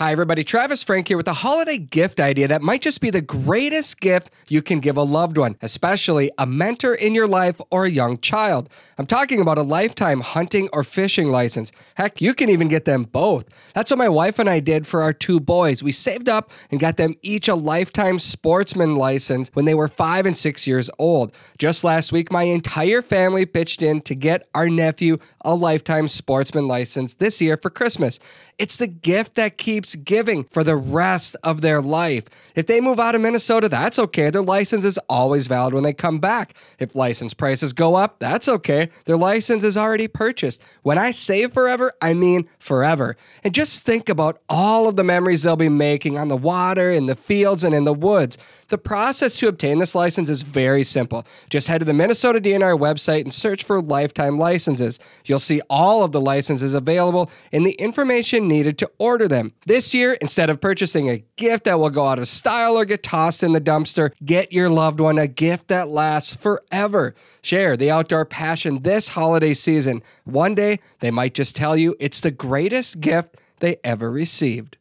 Hi, everybody. Travis Frank here with a holiday gift idea that might just be the greatest gift you can give a loved one, especially a mentor in your life or a young child. I'm talking about a lifetime hunting or fishing license. Heck, you can even get them both. That's what my wife and I did for our two boys. We saved up and got them each a lifetime sportsman license when they were five and six years old. Just last week, my entire family pitched in to get our nephew a lifetime sportsman license this year for Christmas. It's the gift that keeps giving for the rest of their life. If they move out of Minnesota, that's okay. Their license is always valid when they come back. If license prices go up, that's okay. Their license is already purchased. When I say forever, I mean forever. And just think about all of the memories they'll be making on the water, in the fields, and in the woods. The process to obtain this license is very simple. Just head to the Minnesota DNR website and search for lifetime licenses. You'll see all of the licenses available and the information needed to order them. This year, instead of purchasing a gift that will go out of style or get tossed in the dumpster, get your loved one a gift that lasts forever. Share the outdoor passion this holiday season. One day, they might just tell you it's the greatest gift they ever received.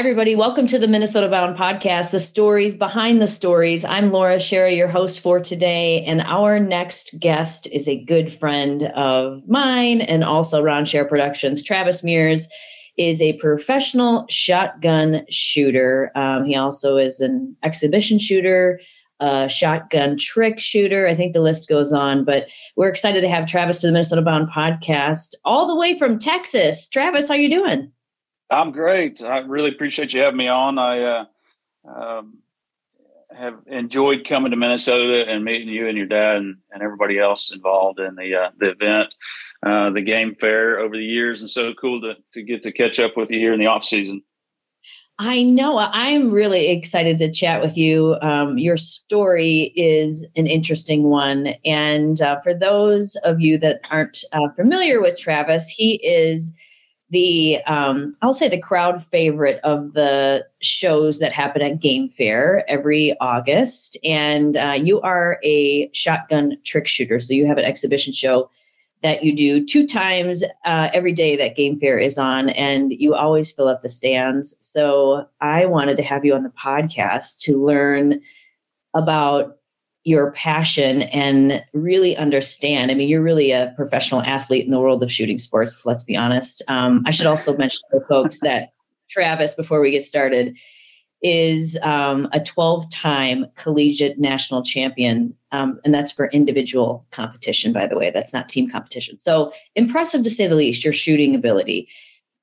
Everybody. Welcome to the Minnesota Bound podcast, the stories behind the stories. I'm Laura Schara, your host for today. And our next guest is a good friend of mine and also Ron Schara Productions. Travis Mears is a professional shotgun shooter. Um, he also is an exhibition shooter, a shotgun trick shooter. I think the list goes on, but we're excited to have Travis to the Minnesota Bound podcast all the way from Texas. Travis, how are you doing? I'm great. I really appreciate you having me on. I uh, um, have enjoyed coming to Minnesota and meeting you and your dad and, and everybody else involved in the uh, the event, uh, the game fair over the years, and so cool to to get to catch up with you here in the off season. I know. I'm really excited to chat with you. Um, your story is an interesting one. And uh, for those of you that aren't uh, familiar with Travis, he is the um, I'll say the crowd favorite of the shows that happen at Game Fair every August. And uh, you are a shotgun trick shooter, so you have an exhibition show that you do two times uh, every day that Game Fair is on, and you always fill up the stands. So I wanted to have you on the podcast to learn about your passion and really understand. I mean, you're really a professional athlete in the world of shooting sports, let's be honest. Um, I should also mention to folks that Travis, before we get started, is um, a 12 time collegiate national champion. Um, and that's for individual competition, by the way. That's not team competition. So impressive to say the least, your shooting ability.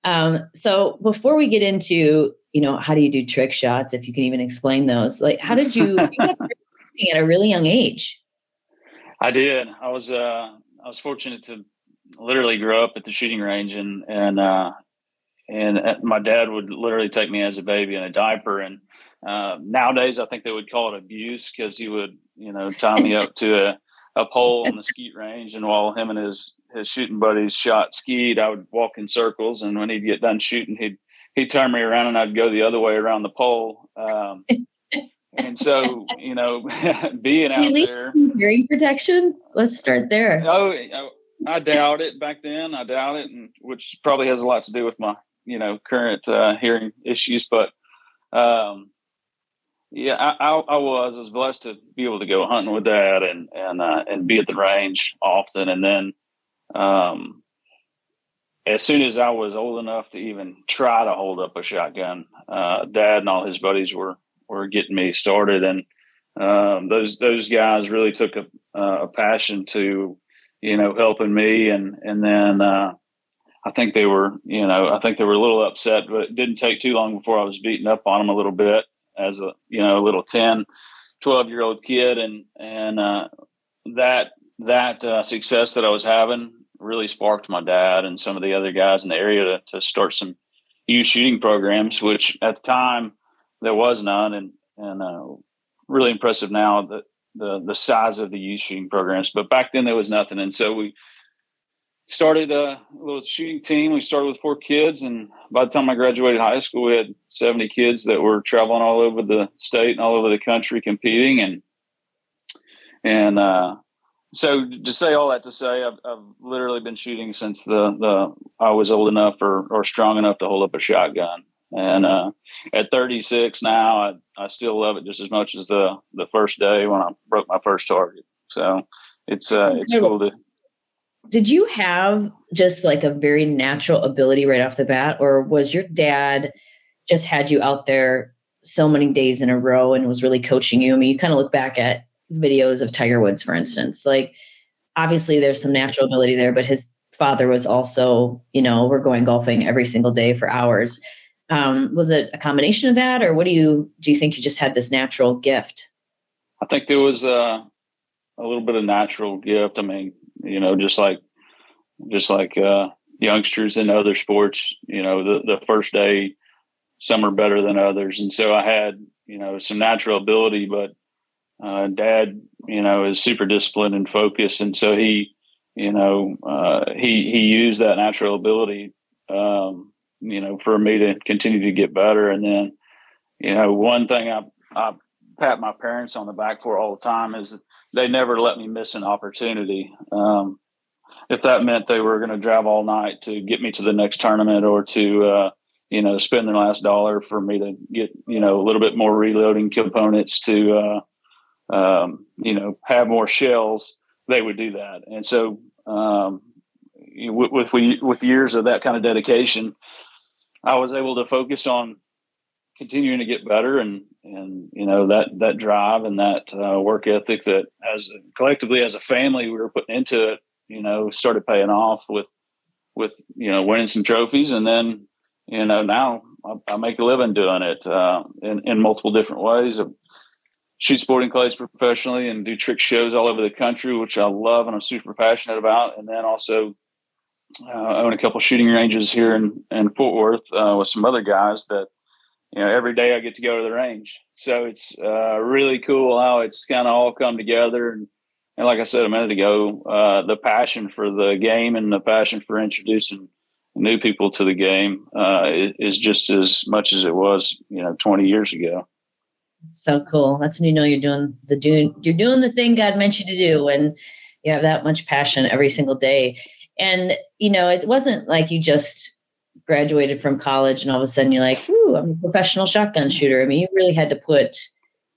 Um, so before we get into, you know, how do you do trick shots, if you can even explain those, like, how did you, you at a really young age. I did. I was uh, I was fortunate to literally grow up at the shooting range, and and uh, and uh, my dad would literally take me as a baby in a diaper. And uh, nowadays, I think they would call it abuse because he would you know tie me up to a, a pole on the skeet range, and while him and his his shooting buddies shot skeet, I would walk in circles, and when he'd get done shooting, he'd he'd turn me around, and I'd go the other way around the pole. Um, and so you know being out there hearing protection? Let's start there. Oh i doubt it back then i doubt it and which probably has a lot to do with my you know current uh, hearing issues but um yeah I, I, I was i was blessed to be able to go hunting with dad and and uh, and be at the range often and then um as soon as I was old enough to even try to hold up a shotgun, uh, Dad and all his buddies were were getting me started, and um, those those guys really took a, a, passion to you know helping me, and and then uh, I think they were you know I think they were a little upset, but it didn't take too long before I was beating up on them a little bit as a you know a little 10, 12 year old kid, and and uh, that that uh, success that I was having really sparked my dad and some of the other guys in the area to, to start some youth shooting programs, which at the time there was none, and and uh, really impressive now that the the size of the youth shooting programs. But back then there was nothing, and so we started a little shooting team. We started with four kids, and by the time I graduated high school, we had seventy kids that were traveling all over the state and all over the country competing, and and uh, so to say all that to say, I've, I've literally been shooting since the, the I was old enough or, or strong enough to hold up a shotgun. And uh, at 36 now, I, I still love it just as much as the the first day when I broke my first target. So it's uh, it's cool to. Did you have just like a very natural ability right off the bat, or was your dad just had you out there so many days in a row and was really coaching you? I mean, you kind of look back at videos of Tiger Woods, for instance. Like, obviously, there's some natural ability there, but his father was also, you know, we're going golfing every single day for hours. Um, was it a combination of that, or what do you do? You think you just had this natural gift? I think there was uh, a little bit of natural gift. I mean, you know, just like just like uh, youngsters in other sports, you know, the the first day, some are better than others, and so I had you know some natural ability, but uh, dad, you know, is super disciplined and focused, and so he, you know, uh, he he used that natural ability, um, you know, for me to continue to get better. And then, you know, one thing I I pat my parents on the back for all the time is they never let me miss an opportunity. Um, if that meant they were going to drive all night to get me to the next tournament or to uh, you know spend their last dollar for me to get you know a little bit more reloading components to uh, um, you know, have more shells, they would do that. And so, um, with, with, with years of that kind of dedication, I was able to focus on continuing to get better and, and, you know, that, that drive and that uh, work ethic that as collectively as a family, we were putting into it, you know, started paying off with, with, you know, winning some trophies. And then, you know, now I, I make a living doing it uh, in, in multiple different ways shoot sporting clays professionally and do trick shows all over the country, which I love and I'm super passionate about. And then also uh, own a couple shooting ranges here in, in Fort Worth uh, with some other guys that, you know, every day I get to go to the range. So it's uh, really cool how it's kind of all come together. And, and like I said a minute ago, uh, the passion for the game and the passion for introducing new people to the game uh, is just as much as it was, you know, 20 years ago so cool. That's when you know you're doing the doing you're doing the thing God meant you to do when you have that much passion every single day. And you know, it wasn't like you just graduated from college and all of a sudden you're like, "Ooh, I'm a professional shotgun shooter." I mean, you really had to put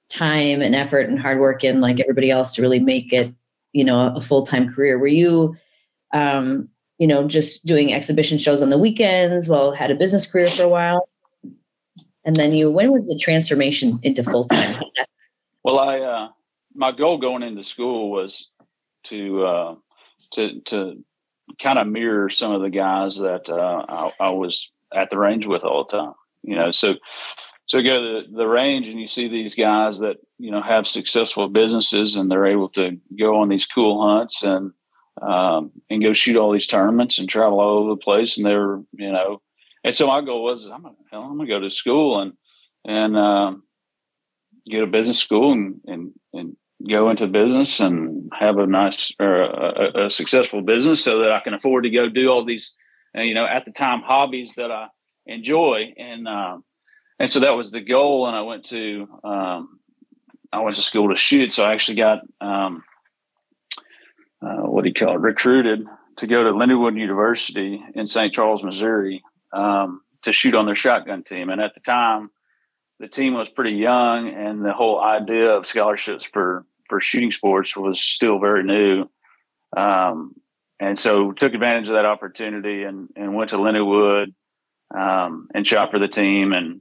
time and effort and hard work in like everybody else to really make it, you know, a full-time career. Were you um, you know, just doing exhibition shows on the weekends while had a business career for a while? And then you, when was the transformation into full time? well, I, uh, my goal going into school was to, uh, to, to kind of mirror some of the guys that, uh, I, I, was at the range with all the time, you know, so, so you go to the, the range and you see these guys that, you know, have successful businesses and they're able to go on these cool hunts and, um, and go shoot all these tournaments and travel all over the place. And they're, you know, and so my goal was, I'm gonna, hell, I'm gonna go to school and and um, get a business school and, and and go into business and have a nice or a, a, successful business so that I can afford to go do all these, uh, you know, at the time hobbies that I enjoy. And um, and so that was the goal. And I went to um, I went to school to shoot. So I actually got um, uh, what do you call it? Recruited to go to Lindenwood University in St. Charles, Missouri, um, to shoot on their shotgun team. And at the time, the team was pretty young, and the whole idea of scholarships for for shooting sports was still very new. Um, and so took advantage of that opportunity and, and went to Lindenwood um, and shot for the team and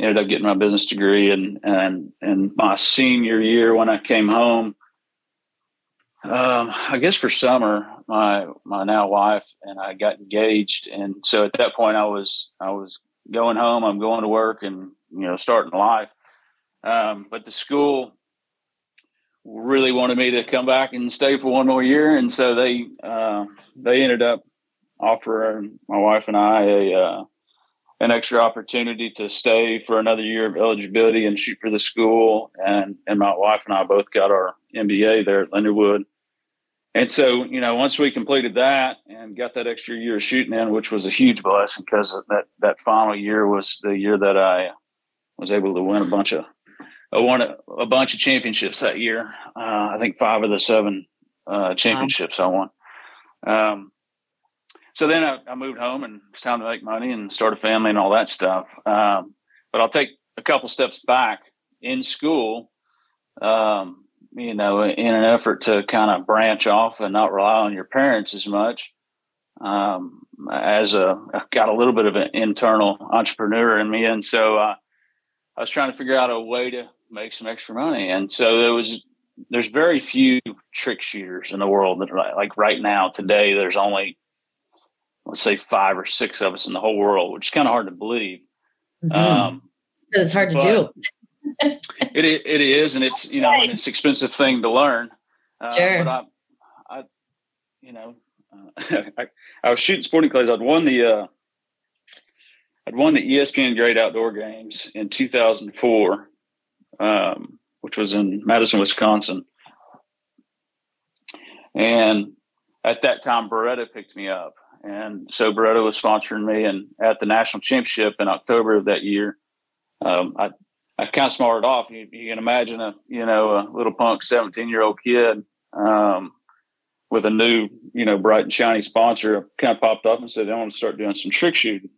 ended up getting my business degree. And, and, and my senior year when I came home, um, I guess for summer, my my now wife and I got engaged, and so at that point, I was I was going home. I'm going to work, and you know, starting life. Um, but the school really wanted me to come back and stay for one more year, and so they uh, they ended up offering my wife and I a uh, an extra opportunity to stay for another year of eligibility and shoot for the school. And and my wife and I both got our MBA there at Lindenwood. And so, you know, once we completed that and got that extra year of shooting in, which was a huge blessing because that that final year was the year that I was able to win a bunch of I won a, a bunch of championships that year. Uh, I think five of the seven uh, championships wow. I won. Um, so then I, I, moved home and it's time to make money and start a family and all that stuff. Um, but I'll take a couple steps back in school, um, you know, in an effort to kind of branch off and not rely on your parents as much. Um, as a, I got a little bit of an internal entrepreneur in me. And so uh, I was trying to figure out a way to make some extra money. And so there was, there's very few trick shooters in the world that are like right now today, there's only, let's say five or six of us in the whole world, which is kind of hard to believe. Mm-hmm. Um, it's hard to do. it it is, and it's you know right. it's expensive thing to learn. Uh, sure. But I, I, you know, uh, I, I, was shooting sporting clays. I'd won the uh, I'd won the ESPN Great Outdoor Games in 2004, um, which was in Madison, Wisconsin, and at that time Beretta picked me up, and so Beretta was sponsoring me, and at the national championship in October of that year, um, I I kind of smarted off. You, you, can imagine a you know a little punk seventeen year old kid um, with a new you know bright and shiny sponsor. kind of popped up and said I want to start doing some trick shooting,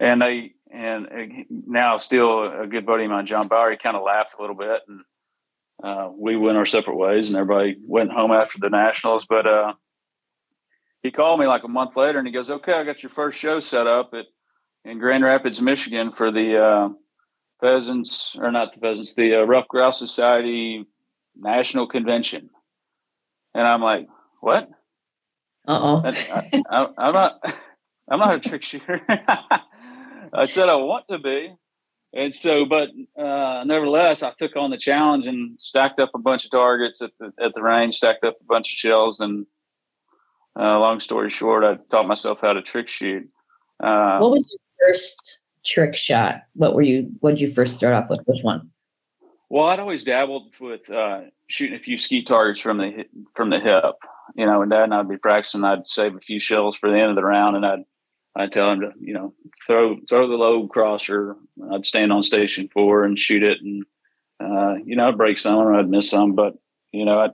and they and now still a good buddy of mine, John he kind of laughed a little bit and. Uh, we went our separate ways and everybody went home after the nationals but uh, he called me like a month later and he goes, "Okay, I got your first show set up at in Grand Rapids, Michigan for the uh, pheasants or not the pheasants, the uh, Ruffed Grouse Society National Convention." And I'm like, "What?" Uh oh. I'm not. I'm not a trick shooter. I said I want to be, and so, but uh, nevertheless, I took on the challenge and stacked up a bunch of targets at the at the range, stacked up a bunch of shells, and uh, long story short, I taught myself how to trick shoot. Uh, what was your first trick shot? What were you? What did you first start off with? Which one? Well, I'd always dabbled with uh, shooting a few skeet targets from the from the hip. You know, and then I'd be practicing. I'd save a few shells for the end of the round, and I'd I'd tell him to you know throw throw the lobe crosser. I'd stand on station four and shoot it, and uh, you know I'd break some or I'd miss some, but you know I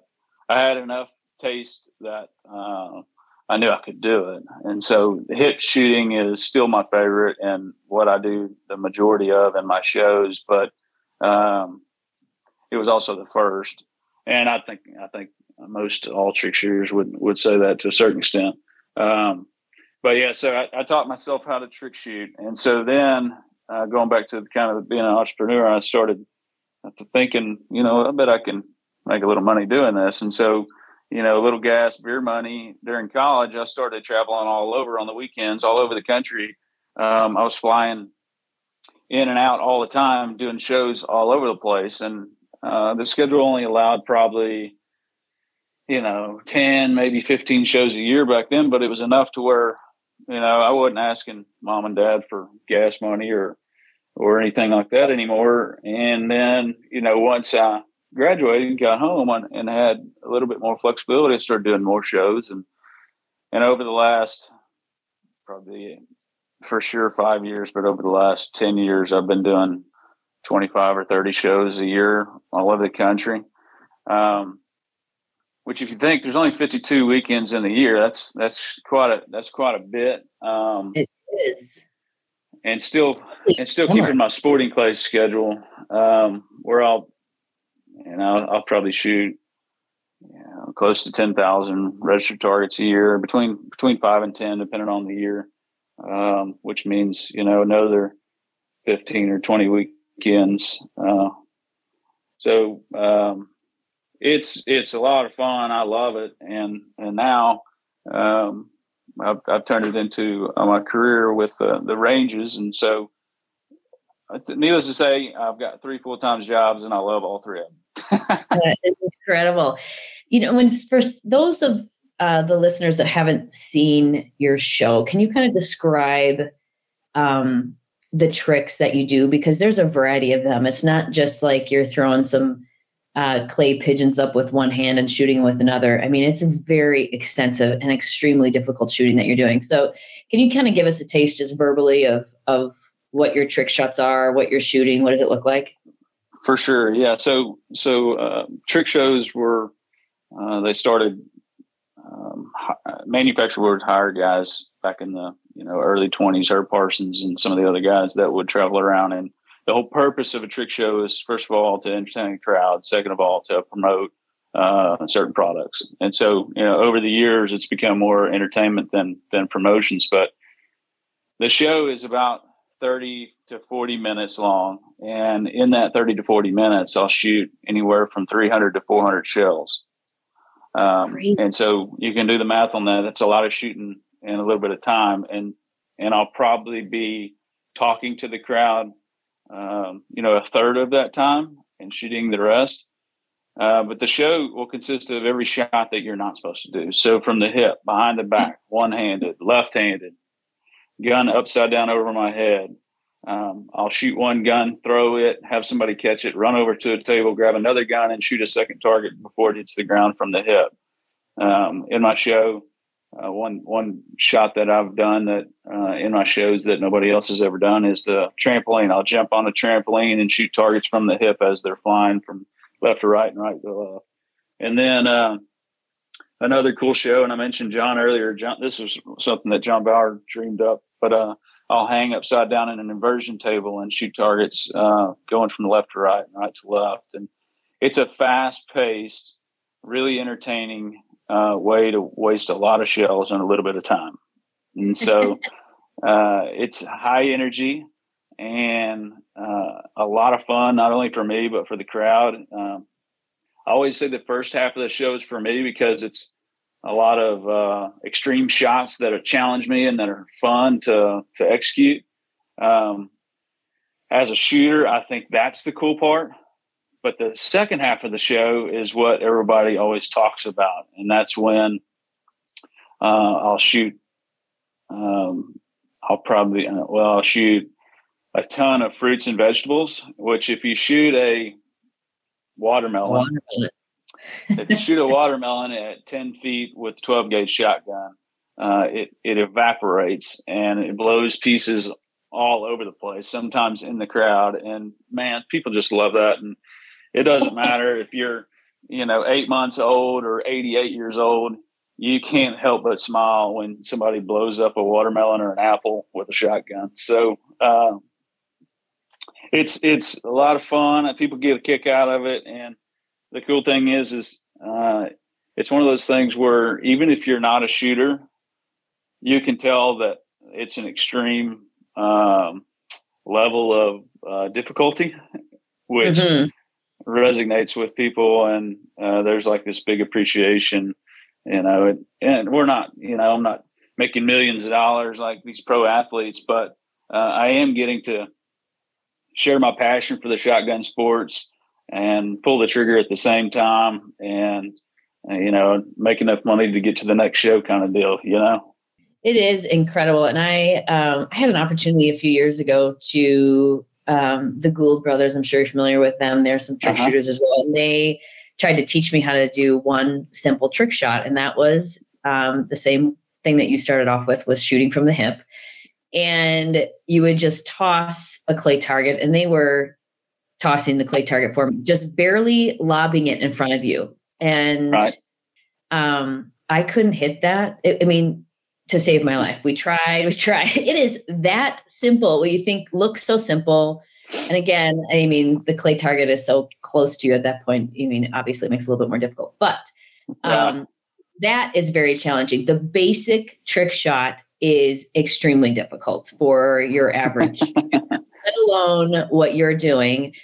I had enough taste that uh, I knew I could do it. And so hip shooting is still my favorite and what I do the majority of in my shows, but um, it was also the first. And I think I think most all trick shooters would would say that to a certain extent. Um, but yeah, so I, I, taught myself how to trick shoot, and so then uh, going back to kind of being an entrepreneur, I started thinking, you know, I bet I can make a little money doing this, and so you know, a little gas, beer money during college, I started traveling all over on the weekends, all over the country. Um, I was flying in and out all the time, doing shows all over the place. And uh, the schedule only allowed probably, you know, 10, maybe 15 shows a year back then, but it was enough to where, you know, I wasn't asking mom and dad for gas money or, or anything like that anymore. And then, you know, once I graduated and got home and, and had a little bit more flexibility, I started doing more shows. And, and over the last probably for sure five years, but over the last 10 years, I've been doing 25 or 30 shows a year all over the country. Um, which if you think there's only 52 weekends in the year, that's, that's quite a, that's quite a bit. Um, it is. And still, and still keeping my sporting clay schedule, um, where I'll, and I'll, I'll probably shoot you know, close to 10,000 registered targets a year, between between five and 10, depending on the year, um, which means, you know, another 15 or 20 weekends. Uh, so um, it's it's a lot of fun. I love it, and and now um, I've, I've, turned it into uh, my career with uh, the ranges, and so needless to say, I've got three full time jobs, and I love all three of them it's incredible. You know, when for those of uh, the listeners that haven't seen your show, can you kind of describe um, the tricks that you do? Because there's a variety of them. It's not just like you're throwing some uh, clay pigeons up with one hand and shooting with another. I mean, it's a very extensive and extremely difficult shooting that you're doing. So, can you kind of give us a taste just verbally of of what your trick shots are, what you're shooting, what does it look like? For sure, yeah. So so uh, trick shows were uh, they started um, manufacturer would hire guys back in the you know early 20s herb parsons and some of the other guys that would travel around and the whole purpose of a trick show is first of all to entertain the crowd second of all to promote uh, certain products. And so you know over the years it's become more entertainment than than promotions but the show is about 30 to 40 minutes long. And in that 30 to 40 minutes i'll shoot anywhere from 300 to 400 shells. Um, and so you can do the math on that. That's a lot of shooting in a little bit of time. And and i'll probably be talking to the crowd um, you know a third of that time and shooting the rest uh, but the show will consist of every shot that you're not supposed to do so from the hip behind the back one-handed left-handed gun upside down over my head. Um, I'll shoot one gun, throw it, have somebody catch it, run over to a table, grab another gun, and shoot a second target before it hits the ground from the hip. Um, in my show, uh, one one shot that I've done that uh, in my shows that nobody else has ever done is the trampoline. I'll jump on a trampoline and shoot targets from the hip as they're flying from left to right and right to left. And then uh, another cool show, and I mentioned John earlier. John, this was something that John Bauer dreamed up, but uh, I'll hang upside down in an inversion table and shoot targets uh, going from left to right and right to left, and it's a fast paced, really entertaining uh, way to waste a lot of shells in a little bit of time, and so uh, it's high energy and uh, a lot of fun, not only for me but for the crowd. Um, I always say the first half of the show is for me because it's a lot of uh, extreme shots that have challenged me and that are fun to to execute. Um, as a shooter, I think that's the cool part. But the second half of the show is what everybody always talks about, and that's when uh, I'll shoot. Um, I'll probably uh, well, I'll shoot a ton of fruits and vegetables. Which, if you shoot a watermelon. watermelon. if you shoot a watermelon at 10 feet with 12 gauge shotgun, uh, it, it evaporates and it blows pieces all over the place, sometimes in the crowd. And man, people just love that. And it doesn't matter if you're, you know, eight months old or 88 years old, you can't help but smile when somebody blows up a watermelon or an apple with a shotgun. So, uh, it's it's a lot of fun. People get a kick out of it, and the cool thing is, is uh, it's one of those things where even if you're not a shooter, you can tell that it's an extreme um, level of uh, difficulty, which mm-hmm. Resonates with people, and uh, there's like this big appreciation, you know. And, and we're not, you know, I'm not making millions of dollars like these pro athletes, but uh, I am getting to share my passion for the shotgun sports and pull the trigger at the same time and uh, you know make enough money to get to the next show kind of deal you know it is incredible and i um, i had an opportunity a few years ago to um, the gould brothers i'm sure you're familiar with them. They're some trick uh-huh. shooters as well. And they tried to teach me how to do one simple trick shot. And that was um, the same thing that you started off with was shooting from the hip. And you would just toss a clay target. And they were tossing the clay target for me just barely lobbing it in front of you. And right. um, i couldn't hit that. It, i mean to save my life we tried we tried it is that simple what you think looks so simple and again i mean the clay target is so close to you at that point i mean obviously it makes it a little bit more difficult but um, yeah. that is very challenging the basic trick shot is extremely difficult for your average, let alone what you're doing.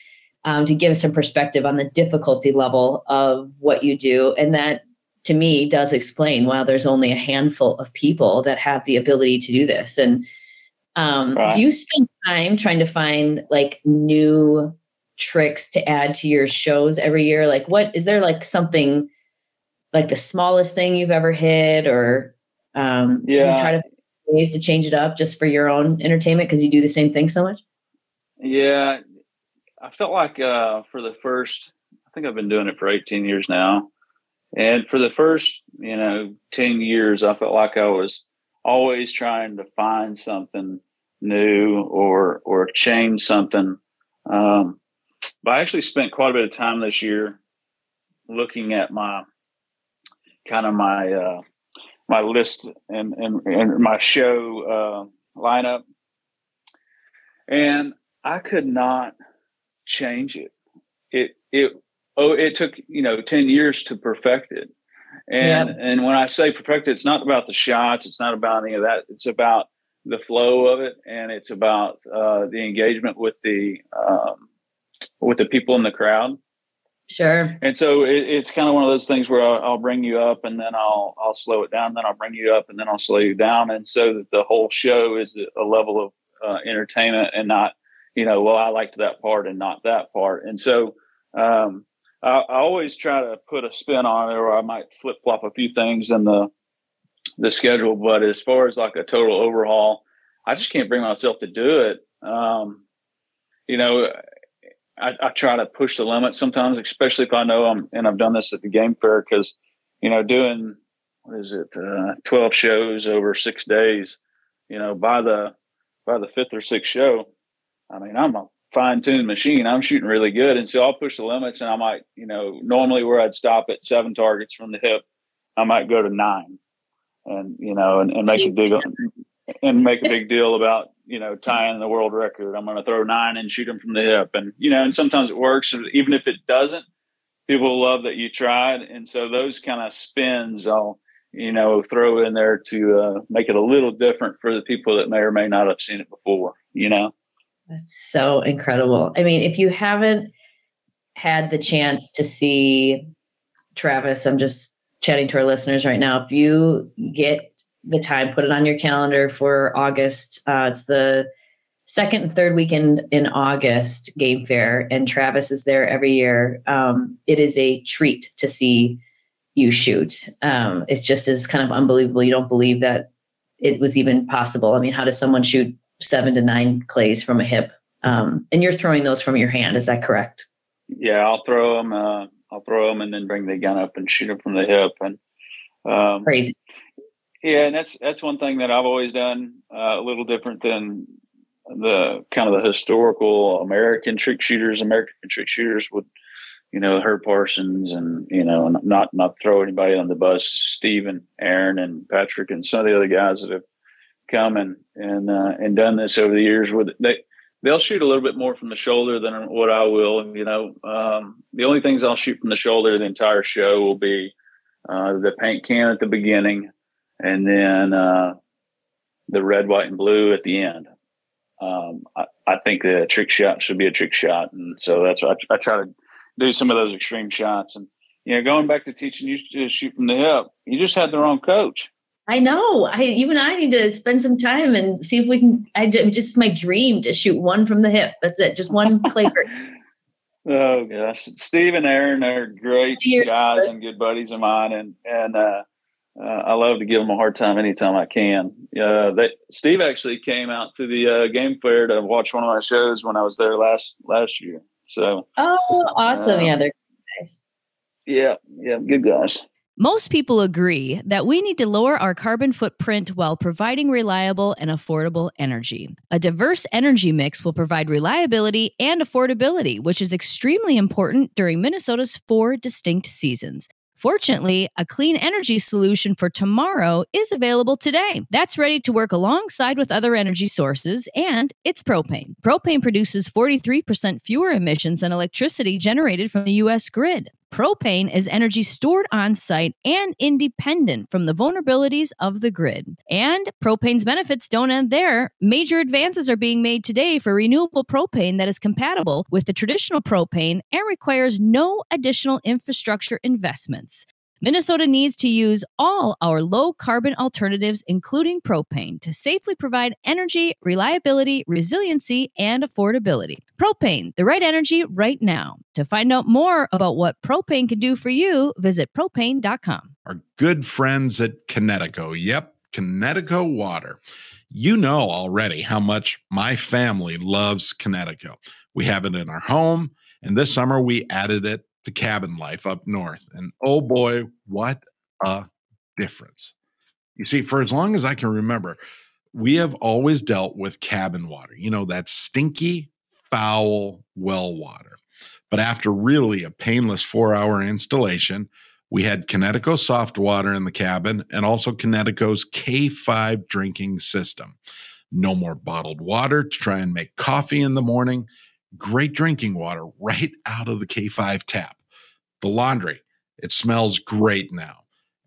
Um, to give some perspective on the difficulty level of what you do. And that to me does explain why there's only a handful of people that have the ability to do this. And um, do you spend time trying to find like new tricks to add to your shows every year? Like, what is there like something like the smallest thing you've ever hit, or um, yeah, try to ways to change it up just for your own entertainment because you do the same thing so much? Yeah, I felt like uh, for the first, I think I've been doing it for 18 years now. And for the first, you know, 10 years, I felt like I was always trying to find something new or or change something. Um, but I actually spent quite a bit of time this year looking at my kind of my uh, my list and and, and my show uh, lineup, and I could not change it. It it oh it took you know ten years to perfect it, and and when I say perfect it, it's not about the shots, it's not about any of that. It's about the flow of it, and it's about uh, the engagement with the um, with the people in the crowd. Sure. And so it, it's kind of one of those things where I'll, I'll, bring you up, and then I'll I'll slow it down, then I'll bring you up, and then I'll slow you down, and so that the whole show is a level of uh, entertainment and not, you know, well I liked that part and not that part, and so. Um, I, I always try to put a spin on it, or I might flip flop a few things in the the schedule. But as far as like a total overhaul, I just can't bring myself to do it. Um, you know, I, I, try to push the limits sometimes, especially if I know I'm, and I've done this at the game fair because, you know, doing, what is it, uh, 12 shows over six days, you know, by the, by the fifth or sixth show, I mean, I'm a fine tuned machine. I'm shooting really good. And so I'll push the limits and I might, you know, normally where I'd stop at seven targets from the hip, I might go to nine and, you know, and, and make a big, and make a big deal about you know tying the world record. I'm going to throw nine and shoot them from the hip, and you know, and sometimes it works. Even if it doesn't, people love that you tried, and so those kind of spins I'll you know throw in there to uh, make it a little different for the people that may or may not have seen it before. You know, that's so incredible. I mean, if you haven't had the chance to see Travis, I'm just chatting to our listeners right now. If you get the time, put it on your calendar for August. Uh, it's the second and third weekend in August game fair, and Travis is there every year. Um, it is a treat to see you shoot. Um, it's just as kind of unbelievable. You don't believe that it was even possible. I mean, how does someone shoot seven to nine clays from a hip? Um, and you're throwing those from your hand. Is that correct? Yeah, I'll throw them. Uh, I'll throw them and then bring the gun up and shoot them from the hip. And um, crazy. Yeah, and that's that's one thing that I've always done uh, a little different than the kind of the historical American trick shooters. American trick shooters would, you know, Herb Parsons and you know, not not throw anybody on the bus. Steve and Aaron and Patrick and some of the other guys that have come and and uh, and done this over the years with they they'll shoot a little bit more from the shoulder than what I will. You know, um, the only things I'll shoot from the shoulder the entire show will be uh, the paint can at the beginning and then uh, the red, white, and blue at the end. Um, I, I, think the trick shot should be a trick shot, and so that's what I, I, try to do some of those extreme shots. And you know, going back to teaching you to shoot from the hip, you just had the wrong coach. I know. I you and I need to spend some time and see if we can. I just my dream to shoot one from the hip. That's it. Just one flavor. oh gosh, Steve and Aaron are great guys and good buddies of mine, and and uh, uh, I love to give them a hard time anytime I can. Uh, they, Steve actually came out to the uh, game fair to watch one of my shows when I was there last last year. So oh, awesome! yeah, they're guys. Yeah, yeah, good guys. Most people agree that we need to lower our carbon footprint while providing reliable and affordable energy. A diverse energy mix will provide reliability and affordability, which is extremely important during Minnesota's four distinct seasons. Fortunately, a clean energy solution for tomorrow is available today. That's ready to work alongside with other energy sources, and it's propane. Propane produces 43% fewer emissions than electricity generated from the U.S. grid. Propane is energy stored on site and independent from the vulnerabilities of the grid. And propane's benefits don't end there. Major advances are being made today for renewable propane that is compatible with the traditional propane and requires no additional infrastructure investments. Minnesota needs to use all our low carbon alternatives, including propane, to safely provide energy, reliability, resiliency, and affordability. Propane, the right energy right now. To find out more about what propane can do for you, visit propane.com. Our good friends at Kinetico. Yep, Kinetico Water. You know already how much my family loves Kinetico. We have it in our home, and this summer we added it to cabin life up north. And oh boy, what a difference. You see, for as long as I can remember, we have always dealt with cabin water, you know, that stinky, foul well water. But after really a painless four hour installation, We had Kinetico soft water in the cabin and also Kinetico's K5 drinking system. No more bottled water to try and make coffee in the morning. Great drinking water right out of the K5 tap. The laundry, it smells great now.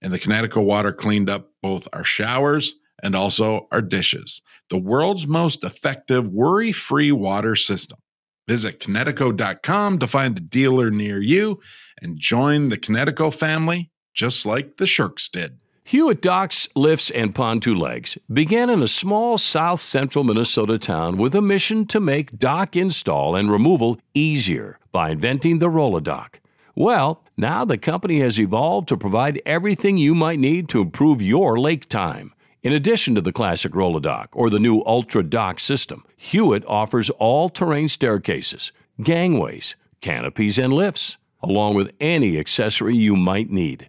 And the Kinetico water cleaned up both our showers and also our dishes. The world's most effective worry free water system. Visit Kinetico.com to find a dealer near you and join the Kinetico family just like the Shirks did. Hewitt Docks, Lifts, and Pontoon Legs began in a small south central Minnesota town with a mission to make dock install and removal easier by inventing the Roll-A-Dock. Well, now the company has evolved to provide everything you might need to improve your lake time. In addition to the classic Roll-A-Dock or the new Ultra Dock system, Hewitt offers all terrain staircases, gangways, canopies, and lifts, along with any accessory you might need.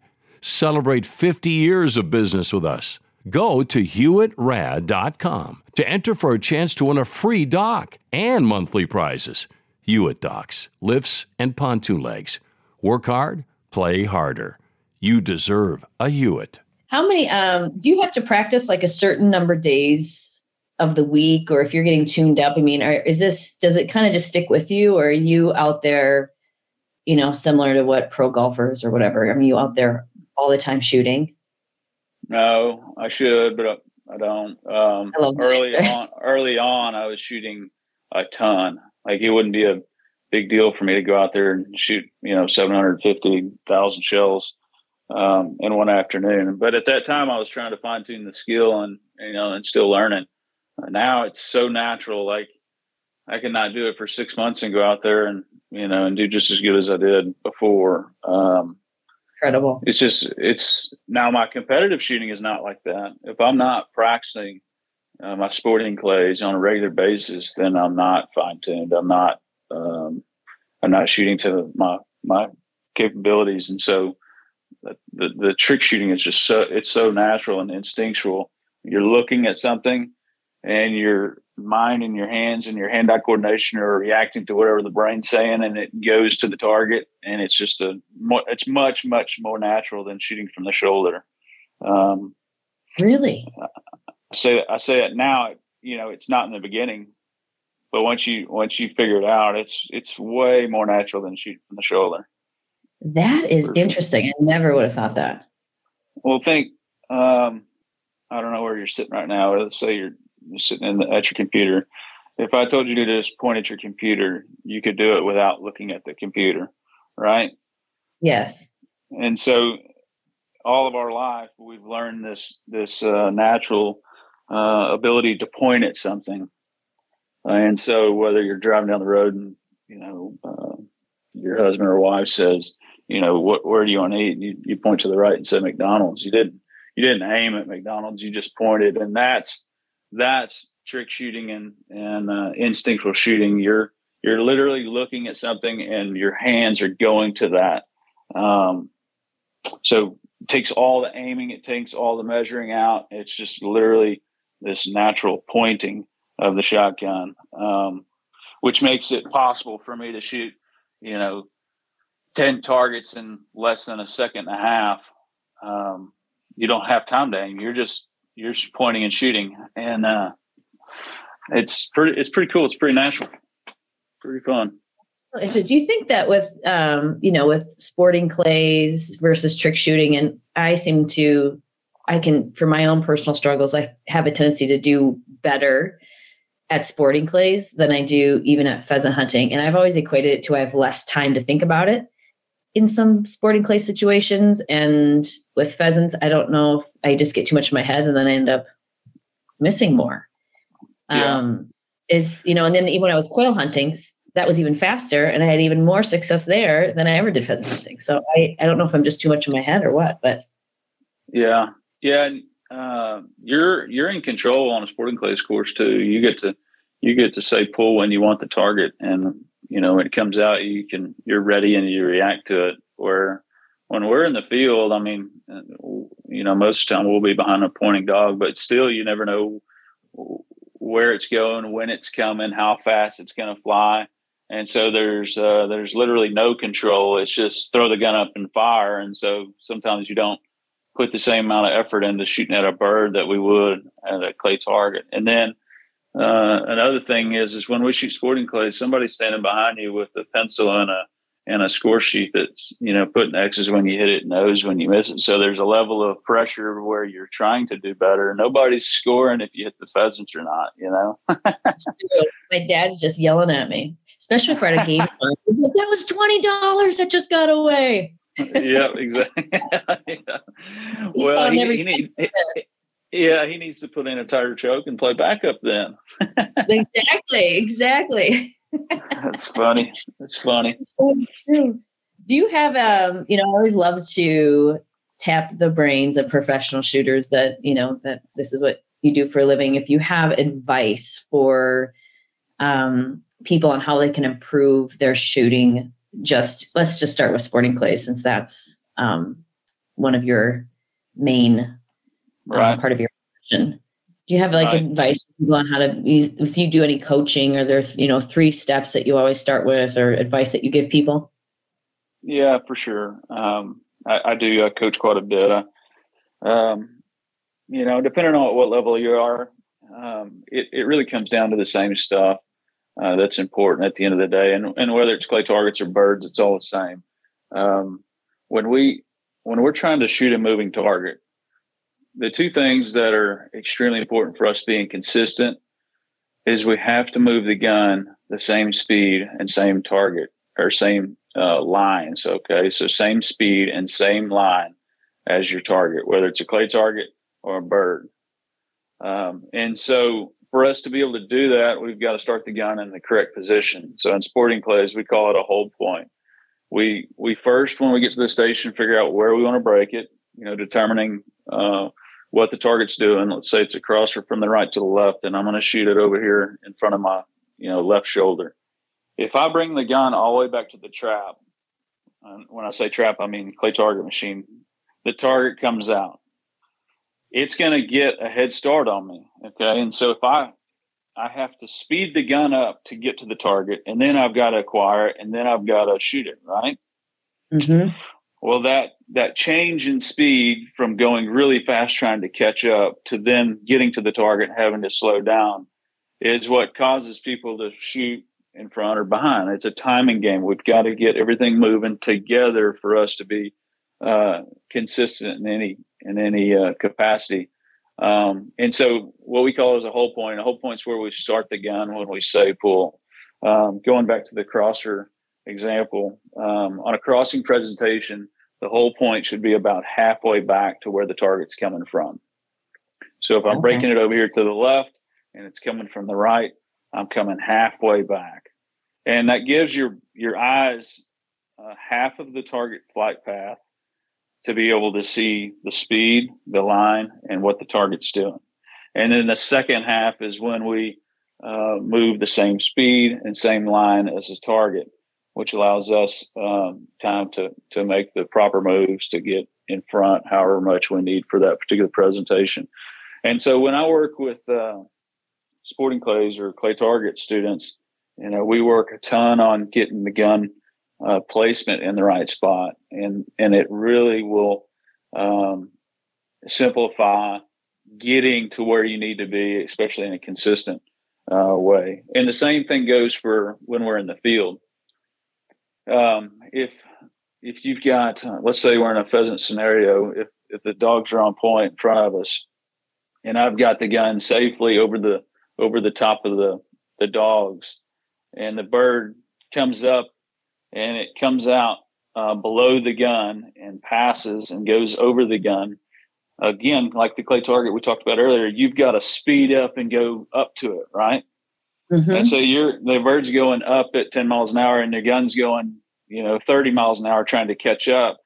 Celebrate 50 years of business with us. Go to HewittRad.com to enter for a chance to win a free dock and monthly prizes. Hewitt Docks, lifts, and pontoon legs. Work hard, play harder. You deserve a Hewitt. How many um do you have to practice like a certain number of days of the week or if you're getting tuned up? I mean, are, is this does it kind of just stick with you or are you out there, you know, similar to what pro golfers or whatever? I mean, you out there all the time shooting? No, I should, but I don't. Um, I early on, early on, I was shooting a ton. Like it wouldn't be a big deal for me to go out there and shoot, you know, seven hundred fifty thousand shells um, in one afternoon. But at that time, I was trying to fine tune the skill and you know, and still learning. Uh, now it's so natural. Like I could not do it for six months and go out there and you know and do just as good as I did before. Um, Incredible. it's just it's now my competitive shooting is not like that. If i'm not practicing uh, my sporting clays on a regular basis then i'm not fine-tuned. I'm not um, i'm not shooting to my my capabilities. And so the, the the trick shooting is just so it's so natural and instinctual. You're looking at something and your mind and your hands and your hand-eye coordination are reacting to whatever the brain's saying and it goes to the target and it's just a it's much much more natural than shooting from the shoulder um, Really? I say I say it now you know it's not in the beginning but once you once you figure it out it's it's way more natural than shooting from the shoulder That is For sure. interesting. I never would have thought that. well think um, i don't know where you're sitting right now let's say you're, you're sitting in the, at your computer if i told you to just point at your computer you could do it without looking at the computer right? Yes. and so all of our life we've learned this this uh, natural uh, ability to point at something. And so whether you're driving down the road and you know uh, your husband or wife says you know what where do you want to eat you, you point to the right and say mcdonald's. You didn't you didn't aim at mcdonald's you just pointed. And that's that's trick shooting and and uh, instinctual shooting. You're you're literally looking at something and your hands are going to that um, so it takes all the aiming, it takes all the measuring out. It's just literally this natural pointing of the shotgun, um, which makes it possible for me to shoot, you know, 10 targets in less than a second and a half. Um, you don't have time to aim. You're just, you're just pointing and shooting. And, uh, it's pretty, it's pretty cool. It's pretty natural. Pretty fun. So do you think that with um, you know, with sporting clays versus trick shooting, and I seem to I can for my own personal struggles, I have a tendency to do better at sporting clays than I do even at pheasant hunting. And I've always equated it to I have less time to think about it in some sporting clay situations. And with pheasants, I don't know if I just get too much in my head and then I end up missing more. Yeah. Um is you know, and then even when I was quail hunting, that was even faster and I had even more success there than I ever did pheasant hunting. So I, I don't know if I'm just too much in my head or what, but Yeah, yeah. Uh, you're you're in control on a sporting clays course too. You get to you get to say pull when you want the target, and you know when it comes out, you can you're ready and you react to it. Where when we're in the field, I mean, uh, you know, most of the time we'll be behind a pointing dog, but still, you never know where it's going, when it's coming, how fast it's going to fly, and so there's uh, there's literally no control. It's just throw the gun up and fire, and so sometimes you don't put the same amount of effort into shooting at a bird that we would at a clay target. And then uh, another thing is is when we shoot sporting clays, somebody's standing behind you with a pencil and a and a score sheet that's you know putting X's when you hit it, and O's when you miss it. So there's a level of pressure where you're trying to do better. Nobody's scoring if you hit the pheasants or not. You know. My dad's just yelling at me, especially if a game. He's like, "That was twenty dollars that just got away." yeah, exactly. yeah. Well, he, he need, yeah, he needs to put in a tighter choke and play backup then. exactly, exactly. That's funny. That's funny. Do you have um, you know, I always love to tap the brains of professional shooters that, you know, that this is what you do for a living. If you have advice for um people on how they can improve their shooting, just let's just start with sporting clay since that's um one of your main um, right. part of your profession do you have like right. advice on how to use if you do any coaching or there's you know three steps that you always start with or advice that you give people? Yeah for sure. Um, I, I, do I coach quite a bit. Uh, um, you know depending on what level you are um, it, it really comes down to the same stuff uh, that's important at the end of the day. And, and whether it's clay targets or birds it's all the same. Um, when we when we're trying to shoot a moving target the two things that are extremely important for us being consistent is we have to move the gun the same speed and same target or same uh, lines. Okay, so same speed and same line as your target, whether it's a clay target or a bird. Um, and so for us to be able to do that, we've got to start the gun in the correct position. So in sporting clays, we call it a hold point. We we first, when we get to the station, figure out where we want to break it. You know, determining uh, what the target's doing. Let's say it's a crosser from the right to the left, and I'm going to shoot it over here in front of my, you know, left shoulder. If I bring the gun all the way back to the trap, when I say trap, I mean clay target machine, the target comes out. It's going to get a head start on me. Okay. And so if I, I have to speed the gun up to get to the target, and then I've got to acquire it, and then I've got to shoot it, right? Mm-hmm. Well, that that change in speed from going really fast trying to catch up to then getting to the target having to slow down is what causes people to shoot in front or behind. It's a timing game. We've got to get everything moving together for us to be uh, consistent in any in any uh, capacity. Um, and so, what we call is a hold point. A hold point is where we start the gun when we say pull. Um, going back to the crosser example, um, on a crossing presentation, the hold point should be about halfway back to where the target's coming from. So if I'm okay. breaking it over here to the left and it's coming from the right, I'm coming halfway back. And that gives your your eyes uh, half of the target flight path to be able to see the speed, the line, and what the target's doing. And then the second half is when we uh, move the same speed and same line as the target which allows us um, time to to make the proper moves to get in front, however much we need for that particular presentation. And so when I work with uh, sporting clays or clay target students, you know, we work a ton on getting the gun uh, placement in the right spot, and and it really will um, simplify getting to where you need to be, especially in a consistent uh, way. And the same thing goes for when we're in the field um, if if you've got, uh, let's say we're in a pheasant scenario, if if the dogs are on point in front of us, and I've got the gun safely over the over the top of the the dogs, and the bird comes up and it comes out uh, below the gun and passes and goes over the gun. Again, like the clay target we talked about earlier, you've got to speed up and go up to it, right? Mm-hmm. And so you're the bird's going up at 10 miles an hour and the gun's going, you know, 30 miles an hour trying to catch up.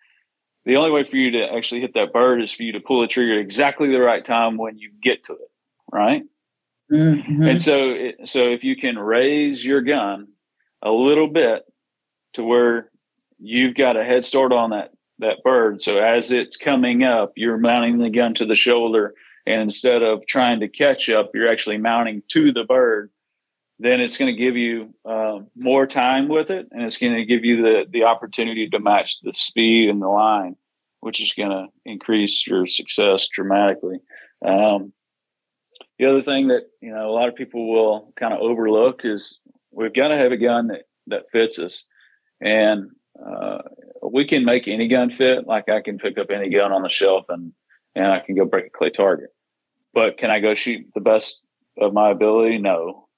The only way for you to actually hit that bird is for you to pull the trigger at exactly the right time when you get to it, right? Mm-hmm. And so, it, so if you can raise your gun a little bit to where you've got a head start on that that bird, so as it's coming up, you're mounting the gun to the shoulder, and instead of trying to catch up, you're actually mounting to the bird then it's going to give you uh, more time with it, and it's going to give you the the opportunity to match the speed and the line, which is going to increase your success dramatically. Um, the other thing that you know a lot of people will kind of overlook is we've got to have a gun that that fits us, and uh, we can make any gun fit. Like I can pick up any gun on the shelf and and I can go break a clay target. But can I go shoot the best of my ability? No,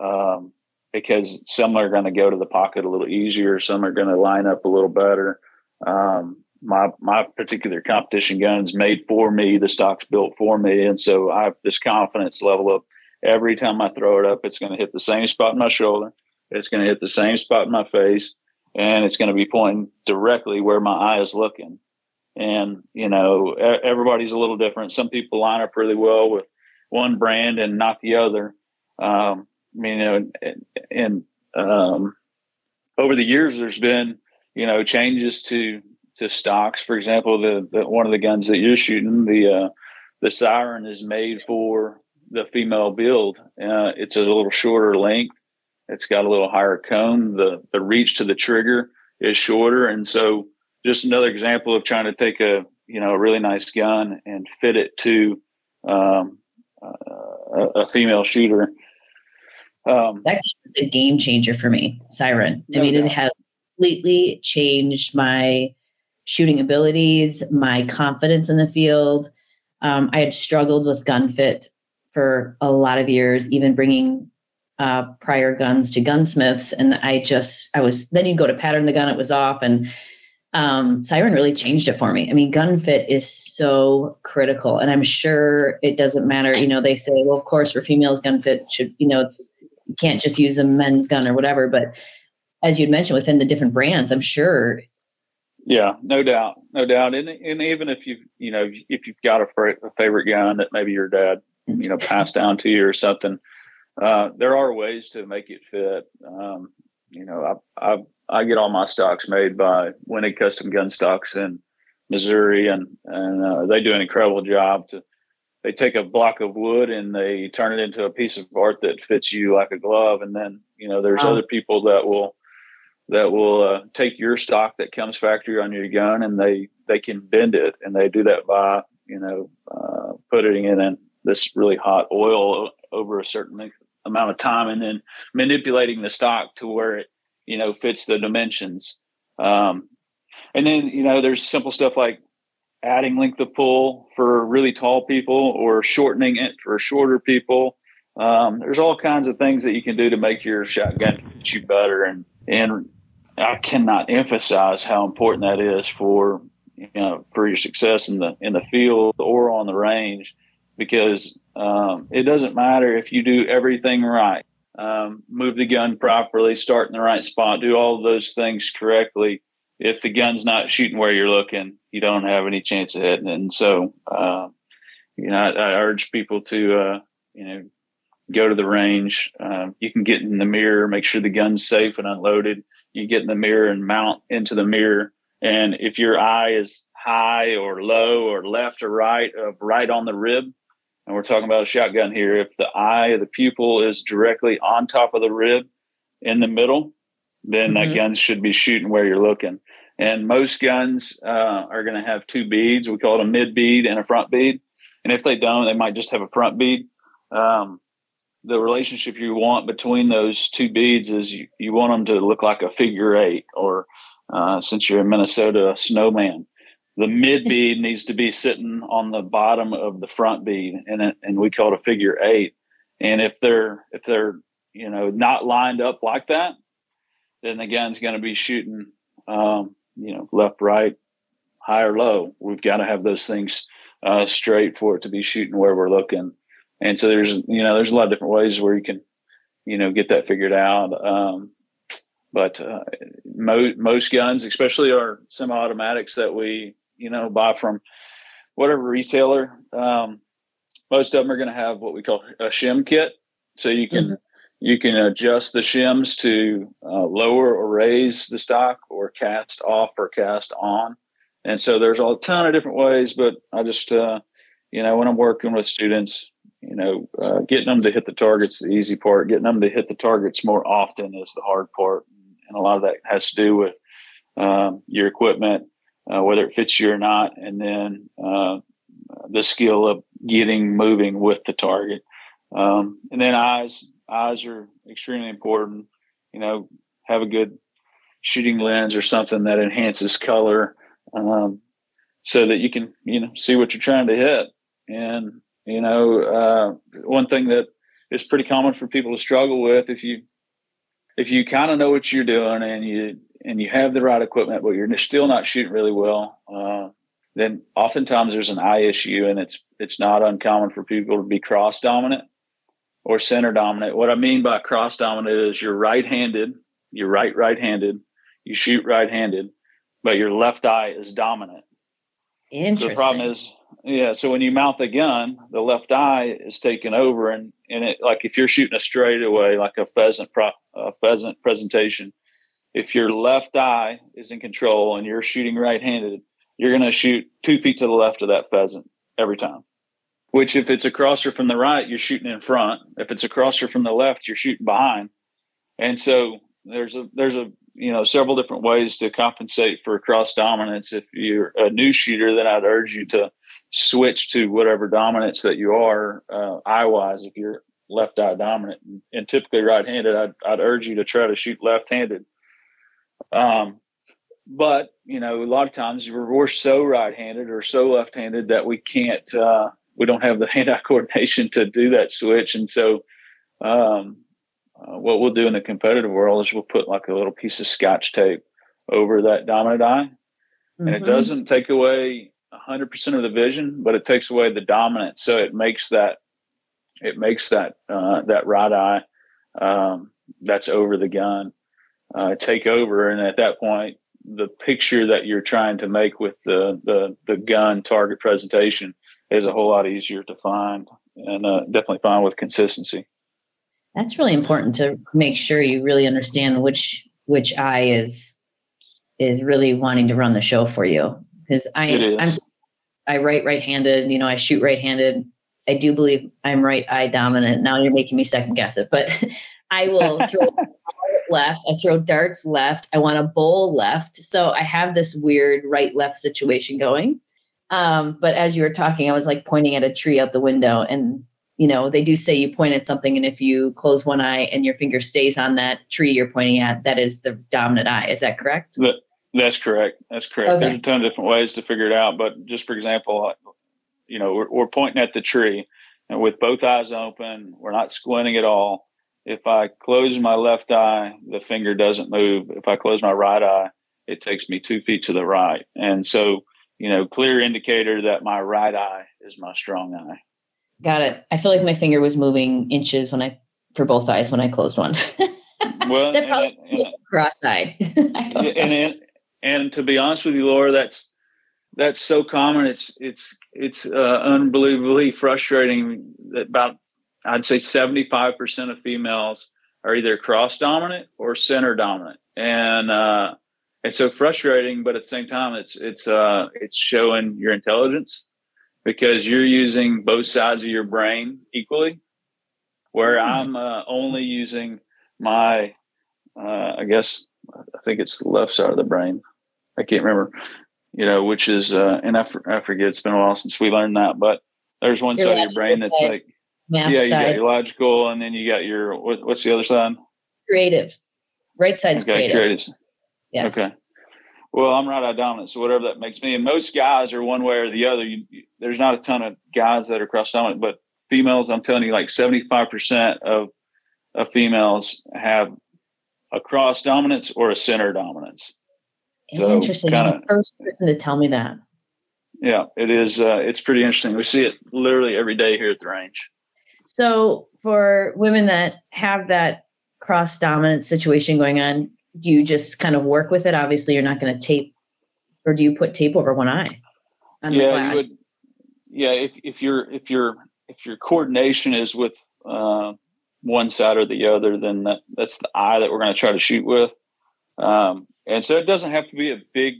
um, because some are going to go to the pocket a little easier. Some are going to line up a little better. Um, my my particular competition gun's made for me. The stock's built for me, and so I have this confidence level of every time I throw it up, it's going to hit the same spot in my shoulder. It's going to hit the same spot in my face, and it's going to be pointing directly where my eye is looking. And you know, everybody's a little different. Some people line up really well with one brand and not the other. Um, you know, and, um, over the years, there's been you know changes to to stocks. For example, the, the one of the guns that you're shooting, the uh, the Syren is made for the female build. Uh, it's a little shorter length. It's got a little higher cone. The the reach to the trigger is shorter, and so just another example of trying to take a you know a really nice gun and fit it to um, uh, a, female shooter. Um, That's a game changer for me, Syren. I mean, it has completely changed my shooting abilities, my confidence in the field. Um, I had struggled with gun fit for a lot of years, even bringing uh, prior guns to gunsmiths. And I just, I was, then you'd go to pattern the gun, it was off. And um, Syren really changed it for me. I mean, gun fit is so critical. And I'm sure it doesn't matter. You know, they say, well, of course, for females, gun fit should, you know, it's, you can't just use a men's gun or whatever. But as you'd mentioned, within the different brands, I'm sure yeah, no doubt, no doubt. And and even if you you know if you've got a, a favorite gun that maybe your dad you know passed down to you or something, uh, there are ways to make it fit. Um, you know, I, I I get all my stocks made by Wenig Custom Gun Stocks in Missouri, and and uh, they do an incredible job. To they take a block of wood and they turn it into a piece of art that fits you like a glove, and then you know there's wow. other people that will that will uh, take your stock that comes factory on your gun and they they can bend it and they do that by you know uh, putting it in this really hot oil over a certain amount of time and then manipulating the stock to where it you know fits the dimensions um, and then you know there's simple stuff like adding length of pull for really tall people or shortening it for shorter people um, there's all kinds of things that you can do to make your shotgun shoot better and and I cannot emphasize how important that is for you know for your success in the in the field or on the range, because um, it doesn't matter if you do everything right, um, move the gun properly, start in the right spot, do all those things correctly. If the gun's not shooting where you're looking, you don't have any chance of hitting it. And so, uh, you know, I, I, urge people to uh, you know go to the range. Uh, you can get in the mirror, make sure the gun's safe and unloaded you get in the mirror and mount into the mirror. And if your eye is high or low or left or right of right on the rib, and we're talking about a shotgun here, if the eye of the pupil is directly on top of the rib in the middle, then mm-hmm. that gun should be shooting where you're looking. And most guns uh, are going to have two beads. We call it a mid bead and a front bead. And if they don't, they might just have a front bead. Um, the relationship you want between those two beads is you, you want them to look like a figure eight or uh, since you're in minnesota a snowman the mid bead needs to be sitting on the bottom of the front bead and it, and we call it a figure eight and if they're if they're you know not lined up like that then the gun's going to be shooting um, you know left right high or low we've got to have those things uh, straight for it to be shooting where we're looking and so there's you know there's a lot of different ways where you can you know get that figured out um, but uh, mo- most guns especially our semi-automatics that we you know buy from whatever retailer um, most of them are going to have what we call a shim kit so you can mm-hmm. You can adjust the shims to uh, lower or raise the stock or cast off or cast on and so there's a ton of different ways but i just uh, you know when i'm working with students you know, uh, getting them to hit the targets the easy part. Getting them to hit the targets more often is the hard part, and a lot of that has to do with um, your equipment, uh, whether it fits you or not, and then uh, the skill of getting moving with the target. Um, and then eyes, eyes are extremely important. You know, have a good shooting lens or something that enhances color, um, so that you can you know see what you're trying to hit. And you know, uh, one thing that is pretty common for people to struggle with if you if you kind of know what you're doing and you and you have the right equipment, but you're still not shooting really well, uh, then oftentimes there's an eye issue, and it's it's not uncommon for people to be cross dominant or center dominant. What I mean by cross dominant is you're right handed, you're right right handed, you shoot right handed, but your left eye is dominant. Interesting. So the problem is, yeah. So when you mount the gun, the left eye is taken over, and and it like if you're shooting a straightaway, like a pheasant pro, a pheasant presentation, if your left eye is in control and you're shooting right-handed, you're going to shoot two feet to the left of that pheasant every time. Which, if it's a crosser from the right, you're shooting in front. If it's a crosser from the left, you're shooting behind. And so there's a there's a you know several different ways to compensate for cross dominance. If you're a new shooter, then I'd urge you to switch to whatever dominance that you are uh, eye wise. If you're left eye dominant and typically right handed, I'd, I'd urge you to try to shoot left handed. Um, but you know, a lot of times we're, so right handed or so left handed that we can't. Uh, we don't have the hand eye coordination to do that switch, and so um, uh, what we'll do in the competitive world is we'll put like a little piece of scotch tape over that dominant eye. Mm-hmm. And it mm-hmm. doesn't take away 100% of the vision, but it takes away the dominance. So it makes that, it makes that, uh, that right eye um, that's over the gun uh, take over. And at that point, the picture that you're trying to make with the, the, the gun target presentation is a whole lot easier to find and uh, definitely find with consistency. That's really important to make sure you really understand which which eye is is really wanting to run the show for you. Because i i'm i write right-handed you know i shoot right-handed. I do believe i'm right eye dominant. Now you're making me second guess it but i will throw left i throw darts left i want a bowl left. So i have this weird right left situation going um, but as you were talking i was like pointing at a tree out the window and you know, they do say you point at something, and if you close one eye and your finger stays on that tree you're pointing at, that is the dominant eye. Is that correct? That, that's correct. That's correct. Okay. There's a ton of different ways to figure it out, but just for example, you know, we're, we're pointing at the tree, and with both eyes open, we're not squinting at all. If I close my left eye, the finger doesn't move. If I close my right eye, it takes me two feet to the right. And so, you know, clear indicator that my right eye is my strong eye. Got it. I feel like my finger was moving inches when I for both eyes when I closed one. well, they're probably cross-eyed. and, and and to be honest with you, Laura, that's that's so common. It's it's it's uh, unbelievably frustrating. That about I'd say seventy five percent of females are either cross dominant or center dominant, and uh, it's so frustrating. But at the same time, it's it's uh, it's showing your intelligence because you're using both sides of your brain equally, where mm-hmm. I'm uh, only using my, uh, I guess, I think it's the left side of the brain. I can't remember, you know, which is, uh, and I, I forget, it's been a while since we learned that, but there's one your side of your brain that's side. like, yeah, you got your logical, and then you got your, what, what's the other side? Creative. Right side's okay, creative. creative. Yes. Okay. Well, I'm right eye dominant, so whatever that makes me. And most guys are one way or the other. You, there's not a ton of guys that are cross dominant, but females, I'm telling you, like 75% of of females have a cross dominance or a center dominance. So interesting. Kinda, the first person to tell me that. Yeah, it is. Uh, it's pretty interesting. We see it literally every day here at the range. So, for women that have that cross dominant situation going on, do you just kind of work with it? Obviously, you're not going to tape, or do you put tape over one eye? yeah, you would. Yeah, if if your if your if your coordination is with uh, one side or the other, then that that's the eye that we're going to try to shoot with. Um, and so it doesn't have to be a big,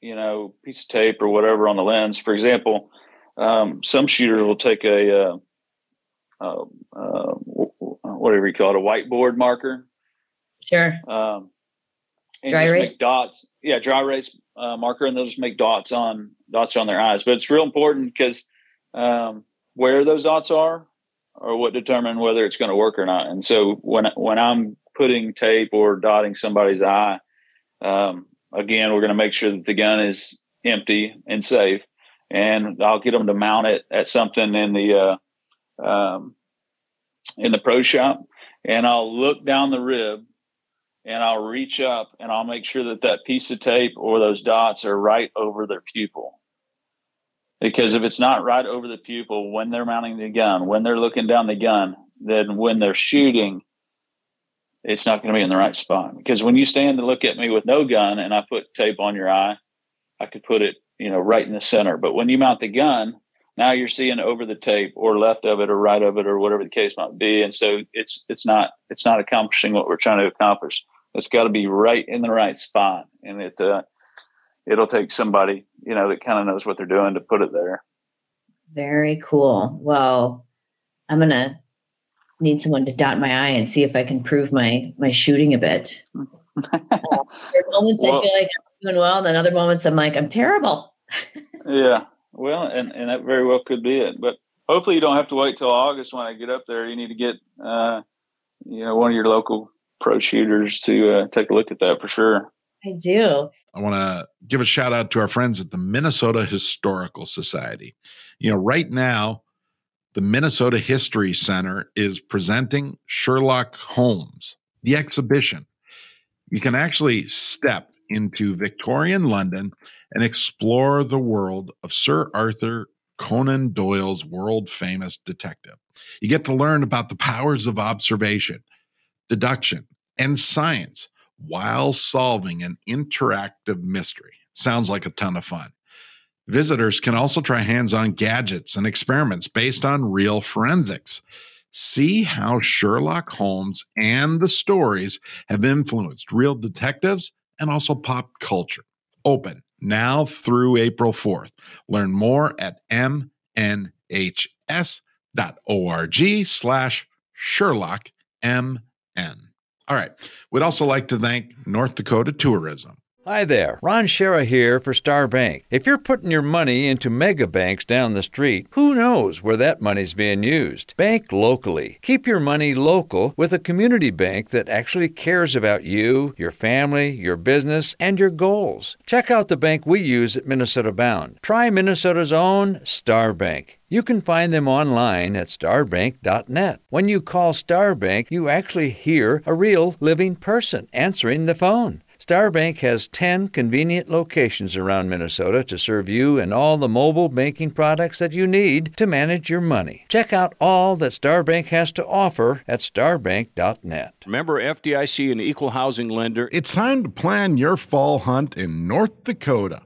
you know, piece of tape or whatever on the lens. For example, um, some shooters will take a uh, uh, uh, whatever you call it, a whiteboard marker. Sure. Um, and Dry just erase? make dots. Yeah, dry erase uh, marker, and they'll just make dots on dots on their eyes. But it's real important because um, where those dots are are what determine whether it's going to work or not. And so when when I'm putting tape or dotting somebody's eye, um, again, we're going to make sure that the gun is empty and safe. And I'll get them to mount it at something in the uh, um, in the pro shop, and I'll look down the rib, and I'll reach up, and I'll make sure that that piece of tape or those dots are right over their pupil. Because if it's not right over the pupil when they're mounting the gun, when they're looking down the gun, then when they're shooting, it's not going to be in the right spot. Because when you stand to look at me with no gun and I put tape on your eye, I could put it, you know, right in the center. But when you mount the gun, now you're seeing over the tape or left of it or right of it or whatever the case might be. And so it's it's not it's not accomplishing what we're trying to accomplish. It's got to be right in the right spot. And it uh, it'll take somebody, you know, that kind of knows what they're doing to put it there. Very cool. Well, I'm gonna need someone to dot my eye and see if I can prove my my shooting a bit. There are moments I feel like I'm doing well, and then other moments I'm like I'm terrible. Yeah. Well, and, and that very well could be it. But hopefully you don't have to wait till August when I get up there. You need to get, uh, you know, one of your local pro shooters to uh, take a look at that for sure. I do. I want to give a shout out to our friends at the Minnesota Historical Society. You know, right now, the Minnesota History Center is presenting Sherlock Holmes, the exhibition. You can actually step into Victorian London and explore the world of Sir Arthur Conan Doyle's world famous detective. You get to learn about the powers of observation, deduction, and science while solving an interactive mystery. Sounds like a ton of fun. Visitors can also try hands on gadgets and experiments based on real forensics. See how Sherlock Holmes and the stories have influenced real detectives and also pop culture. Open now through April 4th. Learn more at mnhs.org slash Sherlock MN. All right. We'd also like to thank North Dakota Tourism. Hi there, Ron Schara here for Star Bank. If you're putting your money into mega banks down the street, who knows where that money's being used? Bank locally. Keep your money local with a community bank that actually cares about you, your family, your business, and your goals. Check out the bank we use at Minnesota Bound. Try Minnesota's own Star Bank. You can find them online at starbank.net. When you call Starbank, you actually hear a real living person answering the phone. Starbank has 10 convenient locations around Minnesota to serve you and all the mobile banking products that you need to manage your money. Check out all that Starbank has to offer at starbank.net. Member FDIC and equal housing lender. It's time to plan your fall hunt in North Dakota.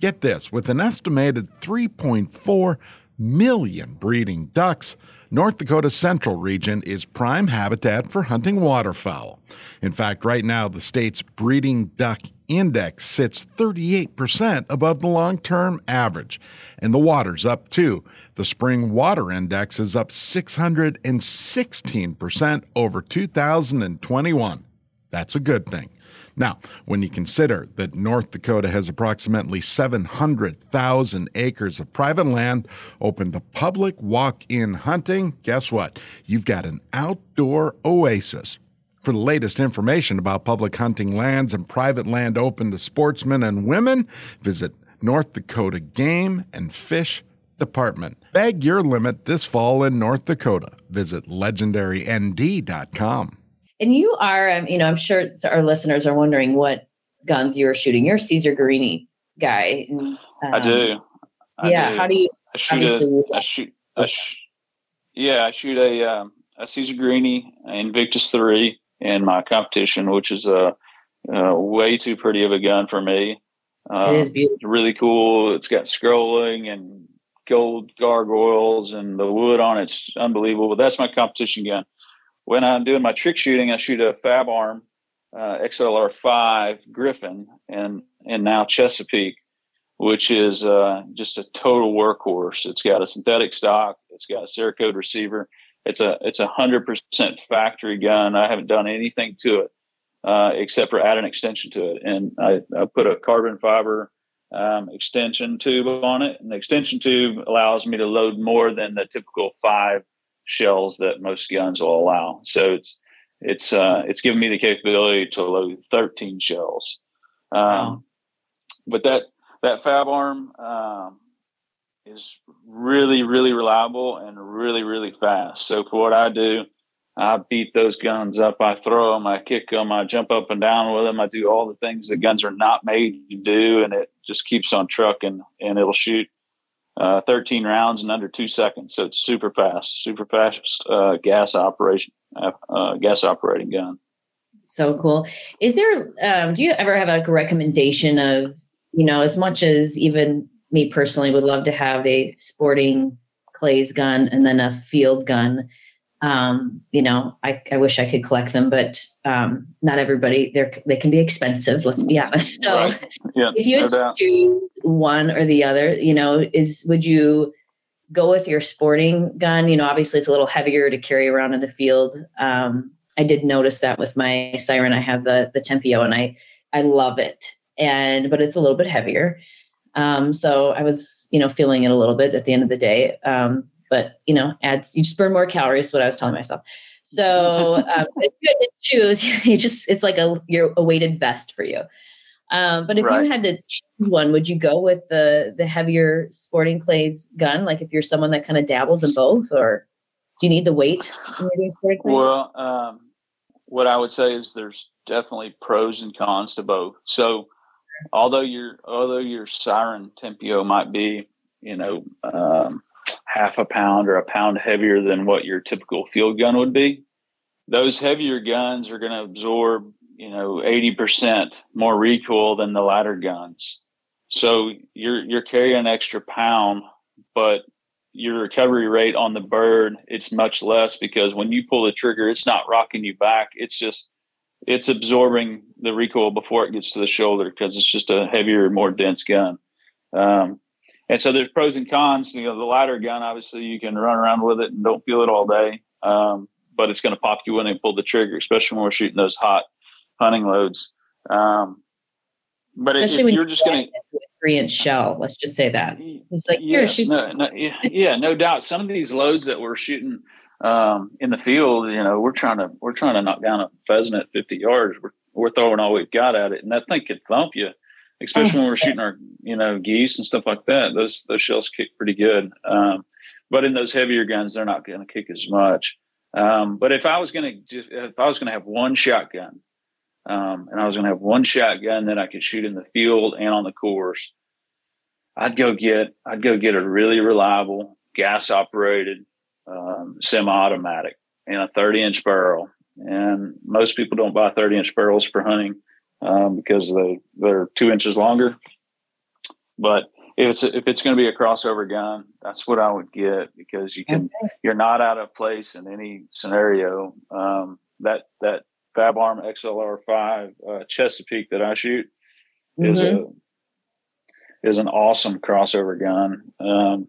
Get this with an estimated 3.4 million breeding ducks, North Dakota's central region is prime habitat for hunting waterfowl. In fact, right now, the state's breeding duck index sits 38% above the long term average, and the water's up too. The spring water index is up 616% over 2021. That's a good thing. Now, when you consider that North Dakota has approximately 700,000 acres of private land open to public walk in hunting, guess what? You've got an outdoor oasis. For the latest information about public hunting lands and private land open to sportsmen and women, visit North Dakota Game and Fish Department. Bag your limit this fall in North Dakota. Visit legendarynd.com. And you are, um, you know, I'm sure our listeners are wondering what guns you're shooting. You're a Caesar Guerini guy. and, I um, do. I yeah. do. How do you? I shoot a, shoot, I sh- yeah, I shoot a, um, a Caesar Guerini Invictus 3 in my competition, which is a, uh way too pretty of a gun for me. Um, it is beautiful. It's really cool. It's got scrolling and gold gargoyles, and the wood on it's unbelievable. But that's my competition gun. When I'm doing my trick shooting, I shoot a Fab Arm uh, XLR5 Griffin and and now Chesapeake, which is uh, just a total workhorse. It's got a synthetic stock. It's got a Cerakote receiver. It's a it's a hundred percent factory gun. I haven't done anything to it uh, except for add an extension to it, and I, I put a carbon fiber um, extension tube on it. And the extension tube allows me to load more than the typical five shells that most guns will allow. So it's it's uh, it's given me the capability to load 13 shells. Um, wow. But that that fab arm um, is really really reliable and really really fast. So for what I do, I beat those guns up. I throw them, I kick them, I jump up and down with them. I do all the things that guns are not made to do, and it just keeps on trucking and it'll shoot uh, 13 rounds in under two seconds. So it's super fast, super fast uh, gas operation, uh, uh, gas operating gun. So cool. Is there, um, do you ever have like a recommendation of, you know, as much as even me personally would love to have a sporting clays gun and then a field gun um, you know, I, I wish I could collect them, but um, not everybody. They're they can be expensive. Let's be honest. So, right. yeah, if you had no to choose one or the other, you know, is would you go with your sporting gun? You know, obviously it's a little heavier to carry around in the field. Um, I did notice that with my Syren. I have the the Tempio, and I I love it, and but it's a little bit heavier. Um, so I was, you know, feeling it a little bit at the end of the day. Um, but you know, adds you just burn more calories. What I was telling myself. So um, it's good to choose. You just it's like a your a weighted vest for you. Um, but if right. you had to choose one, would you go with the the heavier sporting clays gun? Like if you're someone that kind of dabbles in both, or do you need the weight Well, um, what I would say is there's definitely pros and cons to both. So although your although your Syren Tempio might be, you know, um, half a pound or a pound heavier than what your typical field gun would be. Those heavier guns are going to absorb, you know, 80% more recoil than the lighter guns. So you're you're carrying an extra pound, but your recovery rate on the bird it's much less because when you pull the trigger, it's not rocking you back. It's just it's absorbing the recoil before it gets to the shoulder because it's just a heavier, more dense gun. Um, and so there's pros and cons. You know, the lighter gun, obviously, you can run around with it and don't feel it all day, um, but it's going to pop you when they pull the trigger, especially when we're shooting those hot hunting loads. Um, but especially if, you're just going to three inch shell, let's just say that it's like yes. No, no, yeah, yeah, no doubt. Some of these loads that we're shooting um, in the field, you know, we're trying to we're trying to knock down a pheasant at 50 yards. We're we're throwing all we've got at it, and that thing could thump you especially oh, when we're shooting our you know geese and stuff like that. Those those shells kick pretty good. Um, but in those heavier guns, they're not going to kick as much. Um, but if I was going to if I was going to have one shotgun, um, and I was going to have one shotgun that I could shoot in the field and on the course, I'd go get I'd go get a really reliable gas operated um, semi automatic and a 30 inch barrel. And most people don't buy 30 inch barrels for hunting um, because they they're two inches longer. But if it's if it's going to be a crossover gun, that's what I would get because you can okay. you're not out of place in any scenario. Um, that that Fab Arm XLR five uh, Chesapeake that I shoot mm-hmm. is a is an awesome crossover gun. Um,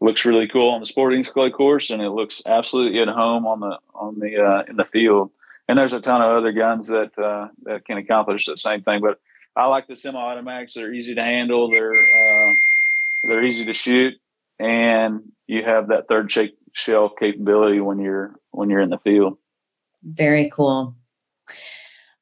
looks really cool on the sporting clay course, and it looks absolutely at home on the on the uh, in the field and there's a ton of other guns that uh, that can accomplish the same thing. But I like the semi-automatics. They're easy to handle. They're uh, they're easy to shoot, and you have that third shake shell capability when you're when you're in the field. Very cool.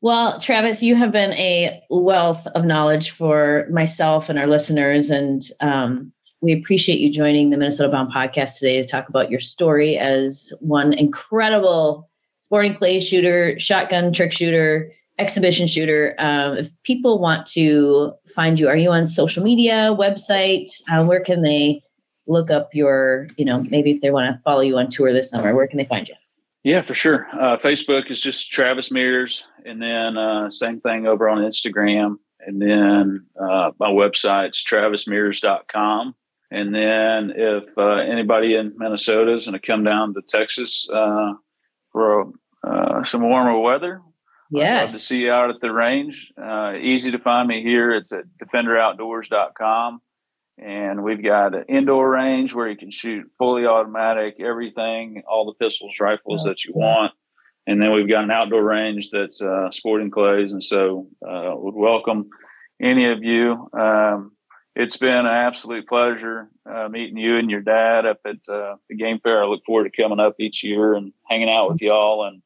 Well, Travis, you have been a wealth of knowledge for myself and our listeners, and um, we appreciate you joining the Minnesota Bound podcast today to talk about your story as one incredible sporting clay shooter, shotgun trick shooter, exhibition shooter. Um, if people want to find you, are you on social media, website? Uh, where can they look up your, you know, maybe if they want to follow you on tour this summer, where can they find you? Yeah, for sure. Uh, Facebook is just Travis Mears, and then uh, same thing over on Instagram. And then uh, my website's travismears.com. And then if uh, anybody in Minnesota is going to come down to Texas, uh, for uh, some warmer weather. Yes. I'd love to see you out at the range. Uh, easy to find me here. It's at defenderoutdoors.com. and we've got an indoor range where you can shoot fully automatic, everything, all the pistols, rifles that you want. And then we've got an outdoor range that's uh, sporting clays. And so uh, would welcome any of you. Um, it's been an absolute pleasure uh, meeting you and your dad up at uh, the game fair. I look forward to coming up each year and hanging out with y'all. And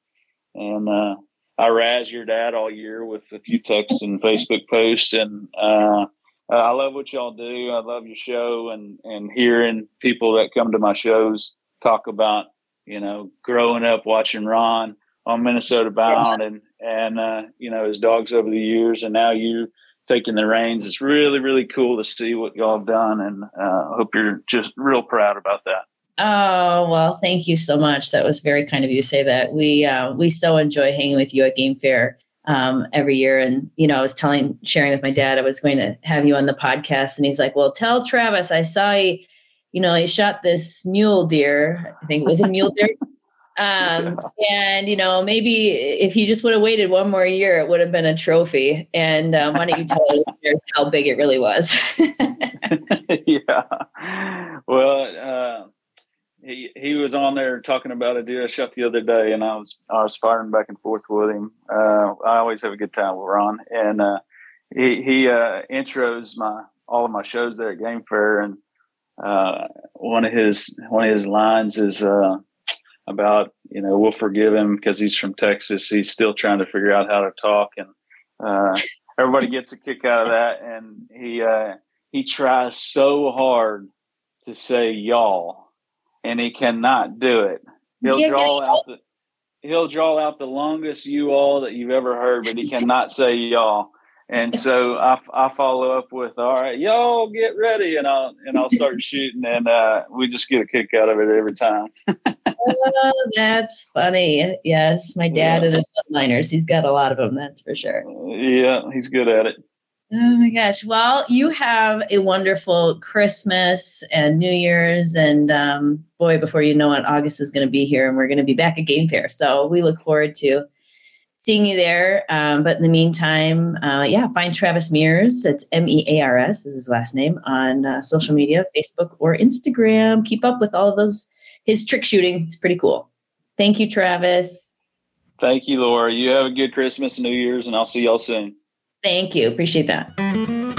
and uh, I razz your dad all year with a few texts and Facebook posts. And uh, I love what y'all do. I love your show and and hearing people that come to my shows talk about you know growing up watching Ron on Minnesota Bound and and uh, you know his dogs over the years, and now you taking the reins. It's really really cool to see what y'all have done, and uh, I hope you're just real proud about that. Oh well, thank you so much. That was very kind of you to say that. We uh, we so enjoy hanging with you at Game Fair um, every year, and you know I was telling sharing with my dad I was going to have you on the podcast, and he's like, "Well, tell Travis I saw he." You know, he shot this mule deer. I think it was a mule deer Um, and you know, maybe if he just would have waited one more year, it would have been a trophy. And um, why don't you tell listeners how big it really was? yeah. Well, uh, he he was on there talking about a deer I shot the other day, and I was I was firing back and forth with him. Uh, I always have a good time with Ron, and uh, he he uh, intros my all of my shows there at Game Fair, and uh, one of his one of his lines is uh, about you know we'll forgive him because he's from Texas. He's still trying to figure out how to talk, and uh, everybody gets a kick out of that. And he uh, he tries so hard to say y'all, and he cannot do it. He'll draw out the he'll draw out the longest you all that you've ever heard, but he cannot say y'all. And so I, I follow up with, all right, y'all get ready. And I'll, and I'll start shooting and uh, we just get a kick out of it every time. oh, that's funny. Yes. My dad yeah. and his liners, he's got a lot of them. That's for sure. Yeah. He's good at it. Oh my gosh. Well, you have a wonderful Christmas and New Year's. And um, boy, before you know it, August is going to be here and we're going to be back at Game Fair. So we look forward to seeing you there. Um, but in the meantime, uh, yeah, find Travis Mears. It's M E A R S is his last name on uh, social media, Facebook or Instagram. Keep up with all of those his trick shooting. It's pretty cool. Thank you, Travis. Thank you, Laura. You have a good Christmas and New Year's, and I'll see y'all soon. Thank you. Appreciate that.